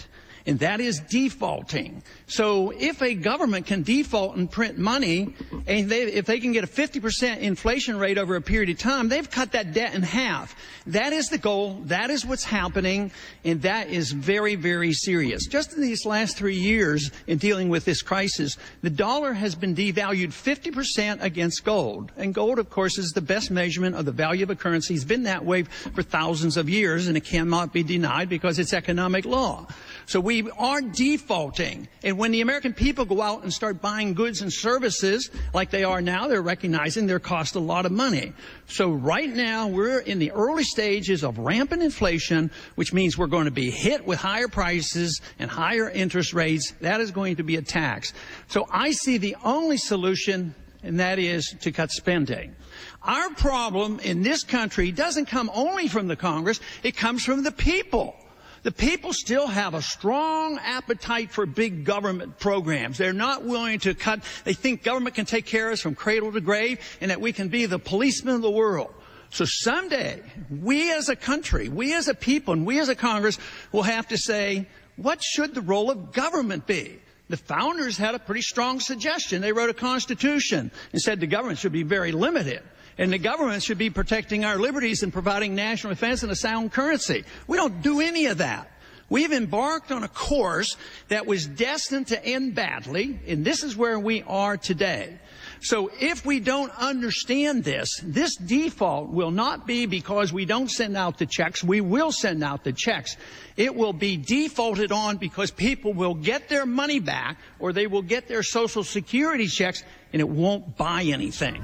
and that is defaulting. So if a government can default and print money, and they, if they can get a 50% inflation rate over a period of time, they've cut that debt in half. That is the goal. That is what's happening, and that is very, very serious. Just in these last three years in dealing with this crisis, the dollar has been devalued 50% against gold. And gold, of course, is the best measurement of the value of a currency. It's been that way for thousands of years, and it cannot be denied because it's economic law. So we are defaulting. And when the American people go out and start buying goods and services like they are now, they're recognizing they're cost a lot of money. So right now, we're in the early stages of rampant inflation, which means we're going to be hit with higher prices and higher interest rates. That is going to be a tax. So I see the only solution and that is to cut spending. Our problem in this country doesn't come only from the Congress, it comes from the people. The people still have a strong appetite for big government programs. They're not willing to cut. They think government can take care of us from cradle to grave and that we can be the policemen of the world. So someday, we as a country, we as a people, and we as a Congress will have to say, what should the role of government be? The founders had a pretty strong suggestion. They wrote a constitution and said the government should be very limited. And the government should be protecting our liberties and providing national defense and a sound currency. We don't do any of that. We've embarked on a course that was destined to end badly, and this is where we are today. So if we don't understand this, this default will not be because we don't send out the checks. We will send out the checks. It will be defaulted on because people will get their money back or they will get their social security checks and it won't buy anything.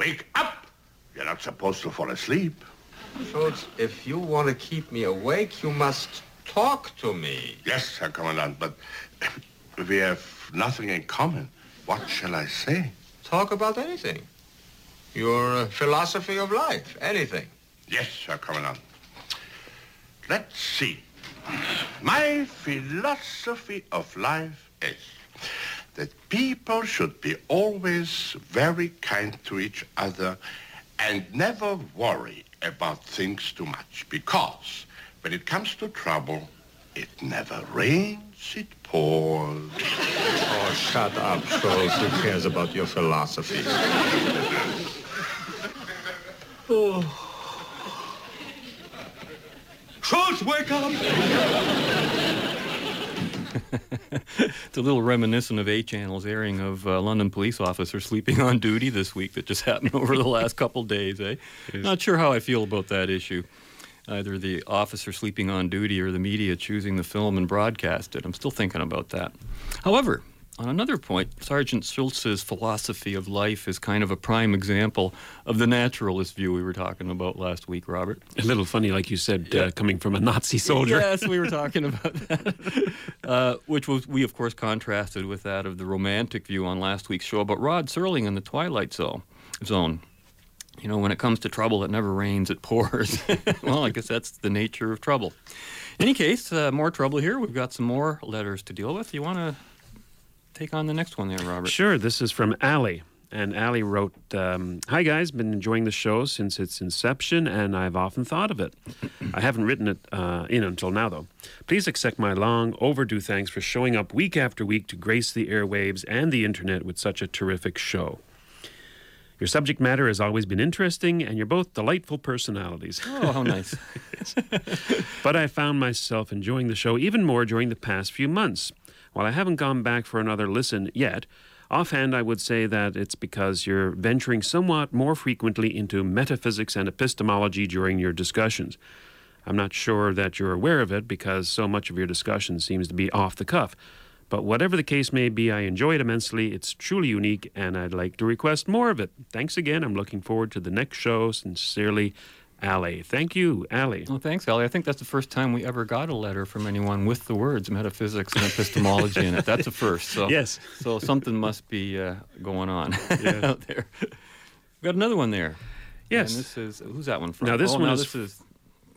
Wake up! You're not supposed to fall asleep. Schultz, if you want to keep me awake, you must talk to me. Yes, Herr Kommandant, but we have nothing in common. What shall I say? Talk about anything. Your uh, philosophy of life, anything. Yes, Herr Kommandant. Let's see. My philosophy of life is that people should be always very kind to each other and never worry about things too much because when it comes to trouble, it never rains, it pours. Oh, shut up, Schultz. Who cares about your philosophy? Oh. Schultz, wake up! It's a little reminiscent of A Channel's airing of uh, London police officer sleeping on duty this week that just happened over the last couple days. Eh? Not sure how I feel about that issue. Either the officer sleeping on duty or the media choosing the film and broadcast it. I'm still thinking about that. However, on another point, Sergeant Schultz's philosophy of life is kind of a prime example of the naturalist view we were talking about last week, Robert. A little funny, like you said, uh, coming from a Nazi soldier. Yes, we were talking about that. Uh, which was, we, of course, contrasted with that of the romantic view on last week's show about Rod Serling in the Twilight Zone. Zone. You know, when it comes to trouble, it never rains, it pours. well, I guess that's the nature of trouble. In any case, uh, more trouble here. We've got some more letters to deal with. You want to take on the next one there, Robert? Sure. This is from Allie. And Allie wrote, um, Hi guys, been enjoying the show since its inception, and I've often thought of it. I haven't written it uh, in until now, though. Please accept my long overdue thanks for showing up week after week to grace the airwaves and the internet with such a terrific show. Your subject matter has always been interesting, and you're both delightful personalities. Oh, how nice. but I found myself enjoying the show even more during the past few months. While I haven't gone back for another listen yet, offhand I would say that it's because you're venturing somewhat more frequently into metaphysics and epistemology during your discussions. I'm not sure that you're aware of it because so much of your discussion seems to be off the cuff. But whatever the case may be, I enjoy it immensely. It's truly unique, and I'd like to request more of it. Thanks again. I'm looking forward to the next show. Sincerely, Allie. Thank you, Allie. Well, thanks, Allie. I think that's the first time we ever got a letter from anyone with the words metaphysics and epistemology in it. That's a first. So, Yes. So something must be uh, going on out there. We got another one there. Yes. And this is who's that one from? Now, this oh, one is- this is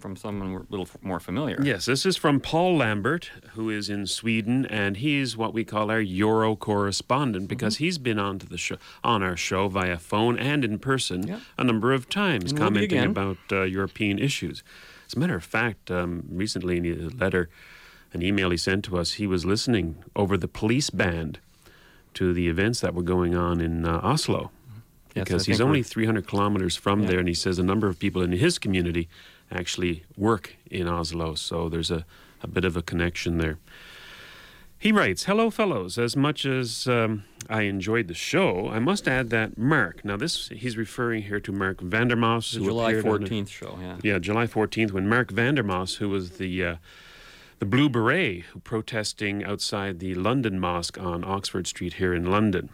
from someone a little more familiar. Yes, this is from Paul Lambert, who is in Sweden, and he's what we call our Euro correspondent because Mm-hmm. he's been on to the show, on our show via phone and in person a number of times, And commenting about uh, European issues. As a matter of fact, um, recently in a letter, an email he sent to us, he was listening over the police band to the events that were going on in uh, Oslo. Yes, Because he's only 300 kilometers from Yeah. there, and he says a number of people in his community actually work in Oslo, so there's a, a bit of a connection there. He writes, Hello, fellows. As much as um, I enjoyed the show, I must add that Mark, now this, he's referring here to Mark Vandermoss. Who July appeared on 14th show, yeah. Yeah, July 14th, when Mark Vandermoss, who was the uh, the Blue Beret protesting outside the London Mosque on Oxford Street here in London.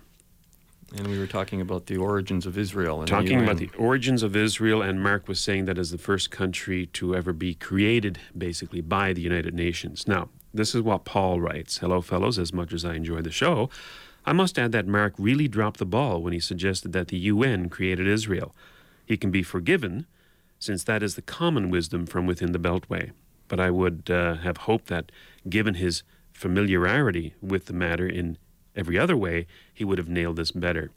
And we were talking about the origins of Israel. And Talking the about the origins of Israel, and Mark was saying that as the first country to ever be created, basically, by the United Nations. Now, this is what Paul writes Hello, fellows, as much as I enjoy the show, I must add that Mark really dropped the ball when he suggested that the UN created Israel. He can be forgiven, since that is the common wisdom from within the Beltway. But I would uh, have hoped that, given his familiarity with the matter in every other way, he would have nailed this better.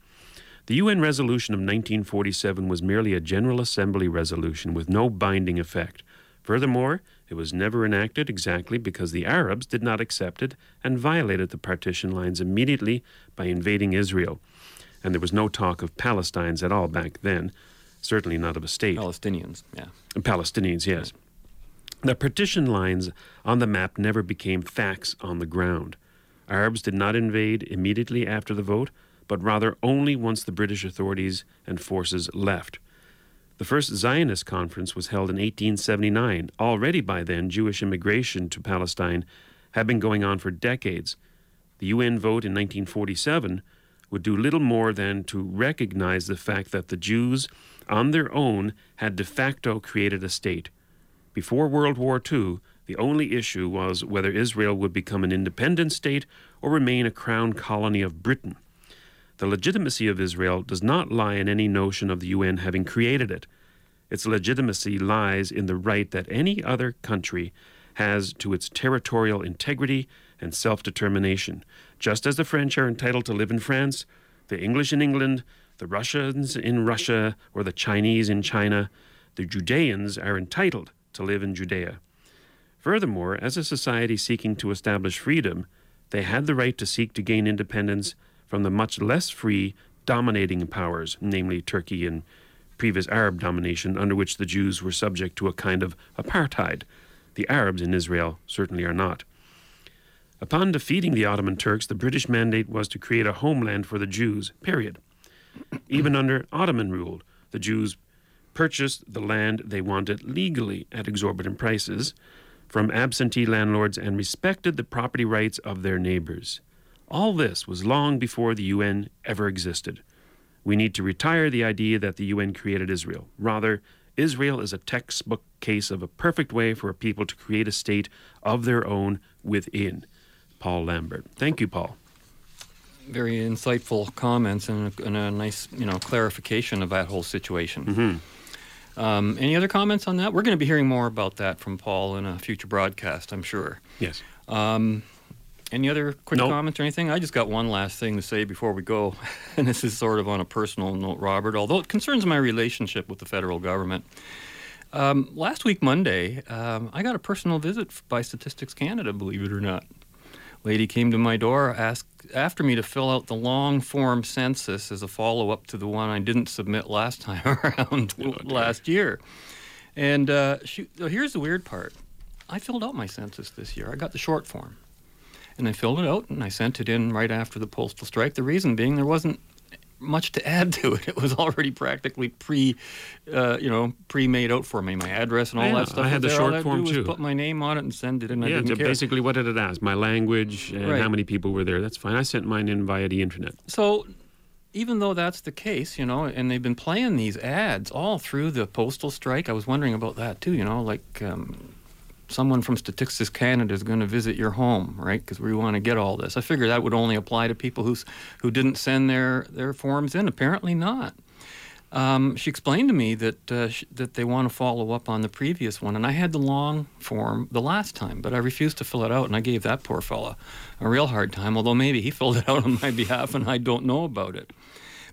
The UN resolution of 1947 was merely a General Assembly resolution with no binding effect. Furthermore, it was never enacted exactly because the Arabs did not accept it and violated the partition lines immediately by invading Israel. And there was no talk of Palestinians at all back then, certainly not of a state. Palestinians, yeah. Palestinians, yes. The partition lines on the map never became facts on the ground. Arabs did not invade immediately after the vote, but rather only once the British authorities and forces left. The first Zionist conference was held in 1879. Already by then, Jewish immigration to Palestine had been going on for decades. The UN vote in 1947 would do little more than to recognize the fact that the Jews, on their own, had de facto created a state. Before World War II, the only issue was whether Israel would become an independent state or remain a crown colony of Britain. The legitimacy of Israel does not lie in any notion of the UN having created it. Its legitimacy lies in the right that any other country has to its territorial integrity and self determination, just as the French are entitled to live in France, the English in England, the Russians in Russia, or the Chinese in China. The Judeans are entitled to live in Judea. Furthermore, as a society seeking to establish freedom, they had the right to seek to gain independence from the much less free dominating powers, namely Turkey and previous Arab domination, under which the Jews were subject to a kind of apartheid. The Arabs in Israel certainly are not. Upon defeating the Ottoman Turks, the British mandate was to create a homeland for the Jews, period. Even under Ottoman rule, the Jews purchased the land they wanted legally at exorbitant prices from absentee landlords and respected the property rights of their neighbors. All this was long before the UN ever existed. We need to retire the idea that the UN created Israel. Rather, Israel is a textbook case of a perfect way for a people to create a state of their own within. Paul Lambert. Thank you, Paul. Very insightful comments and a, and a nice, you know, clarification of that whole situation. Mm-hmm. Um, any other comments on that? We're going to be hearing more about that from Paul in a future broadcast, I'm sure. Yes. Um, any other quick Nope. comments or anything? I just got one last thing to say before we go, and this is sort of on a personal note, Robert, although it concerns my relationship with the federal government. Um, last week, Monday, um, I got a personal visit by Statistics Canada, believe it or not. Lady came to my door, asked after me to fill out the long form census as a follow up to the one I didn't submit last time around last year. And uh, she, so here's the weird part I filled out my census this year. I got the short form. And I filled it out and I sent it in right after the postal strike. The reason being there wasn't much to add to it. It was already practically pre, uh, you know, pre-made out for me. My address and all Yeah, that stuff. I had the there. Short form too. Put my name on it and send it. I yeah, didn't care. basically, what did it ask? My language and Right. how many people were there. That's fine. I sent mine in via the internet. So, even though that's the case, you know, and they've been playing these ads all through the postal strike, I was wondering about that too. You know, like um, someone from Statistics Canada is going to visit your home, right? Because we want to get all this. I figure that would only apply to people who's who didn't send their their forms in. Apparently not. Um, she explained to me that uh, sh- that they want to follow up on the previous one, and I had the long form the last time, but I refused to fill it out, and I gave that poor fella a real hard time. Although maybe he filled it out on my behalf, and I don't know about it.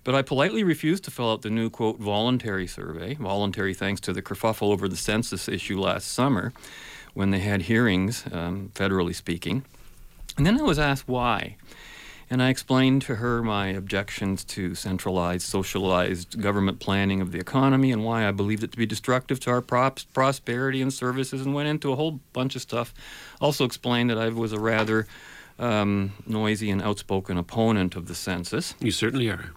But I politely refused to fill out the new quote voluntary survey, voluntary thanks to the kerfuffle over the census issue last summer, when they had hearings, um, federally speaking. And then I was asked why. And I explained to her my objections to centralized, socialized government planning of the economy and why I believed it to be destructive to our props, prosperity and services, and went into a whole bunch of stuff. Also explained that I was a rather um, noisy and outspoken opponent of the census. You certainly are.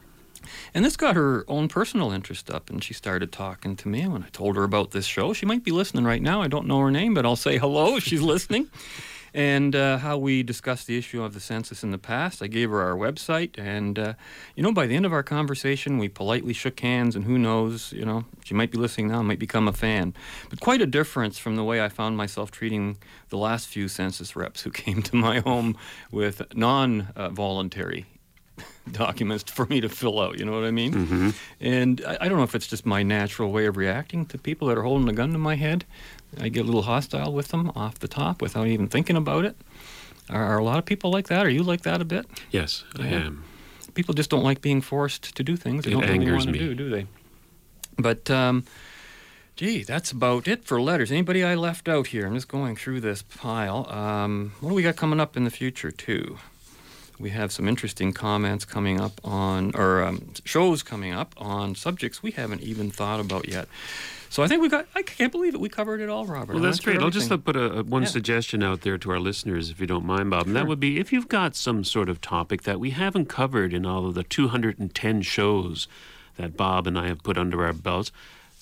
And this got her own personal interest up, and she started talking to me. And when I told her about this show, she might be listening right now. I don't know her name, but I'll say hello if she's listening. And uh, how we discussed the issue of the census in the past. I gave her our website, and uh, you know, by the end of our conversation, we politely shook hands. And who knows, you know, she might be listening now, might become a fan. But quite a difference from the way I found myself treating the last few census reps who came to my home with non-voluntary documents for me to fill out. You know what I mean? Mm-hmm. And I, I don't know if it's just my natural way of reacting to people that are holding a gun to my head. I get a little hostile with them off the top without even thinking about it. Are, are a lot of people like that? Are you like that a bit? Yes, I Yeah. am. People just don't like being forced to do things they It don't really angers want to me. do, do they? But um, gee, that's about it for letters. Anybody I left out here? I'm just going through this pile. Um, what do we got coming up in the future too? We have some interesting comments coming up on, or um, shows coming up on subjects we haven't even thought about yet. So I think we got. I can't believe it. We covered it all, Robert. Well, that's great. I'll just uh, put a, a- one Yeah. suggestion out there to our listeners, if you don't mind, Bob. And that would be if you've got some sort of topic that we haven't covered in all of the 210 shows that Bob and I have put under our belts,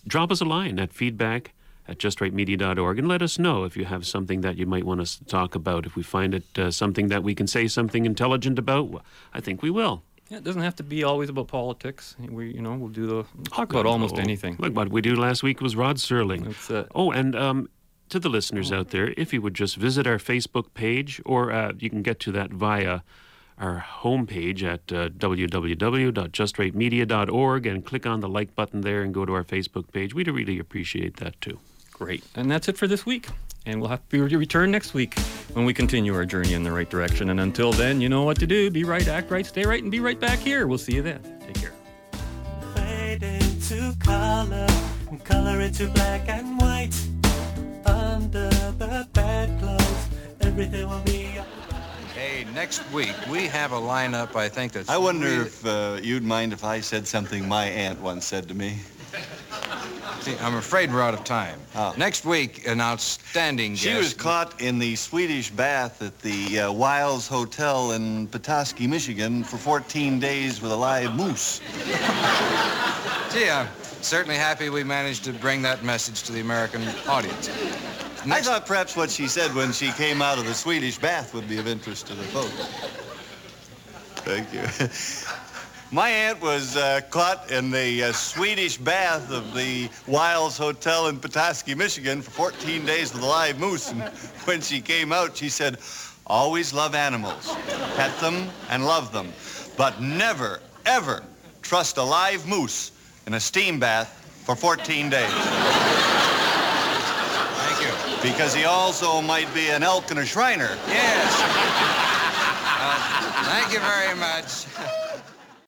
drop us a line at feedback at justrightmedia.org and let us know if you have something that you might want us to talk about. If we find it uh, something that we can say something intelligent about, I think we will. Yeah, it doesn't have to be always about politics. We, you know, we'll do the talk about almost Oh, anything. Look, what we do last week was Rod Serling. That's it. Oh, and um, to the listeners out there, if you would just visit our Facebook page, or uh, you can get to that via our homepage at uh, www.justrightmedia.org and click on the like button there and go to our Facebook page. We'd really appreciate that too. Great. And that's it for this week. And we'll have to be return next week when we continue our journey in the right direction. And until then, you know what to do. Be right, act right, stay right, and be right back here. We'll see you then. Take care. fade into color color into black and white. Under the bedclothes, everything will be. Hey, next week we have a lineup I think that's I wonder really- if uh, you'd mind if I said something my aunt once said to me. See, I'm afraid we're out of time. Next week, an outstanding She guest. was caught in the Swedish bath at the uh, Wiles Hotel in Petoskey, Michigan for 14 days with a live moose. Gee, I'm certainly happy we managed to bring that message to the American audience. I thought perhaps what she said when she came out of the Swedish bath would be of interest to the folks. Thank you. My aunt was uh, caught in the uh, Swedish bath of the Wiles Hotel in Petoskey, Michigan for 14 days with a live moose. And when she came out, she said, always love animals, pet them and love them, but never, ever trust a live moose in a steam bath for 14 days. Thank you. Because he also might be an elk and a Shriner. Yes. Uh, thank you very much.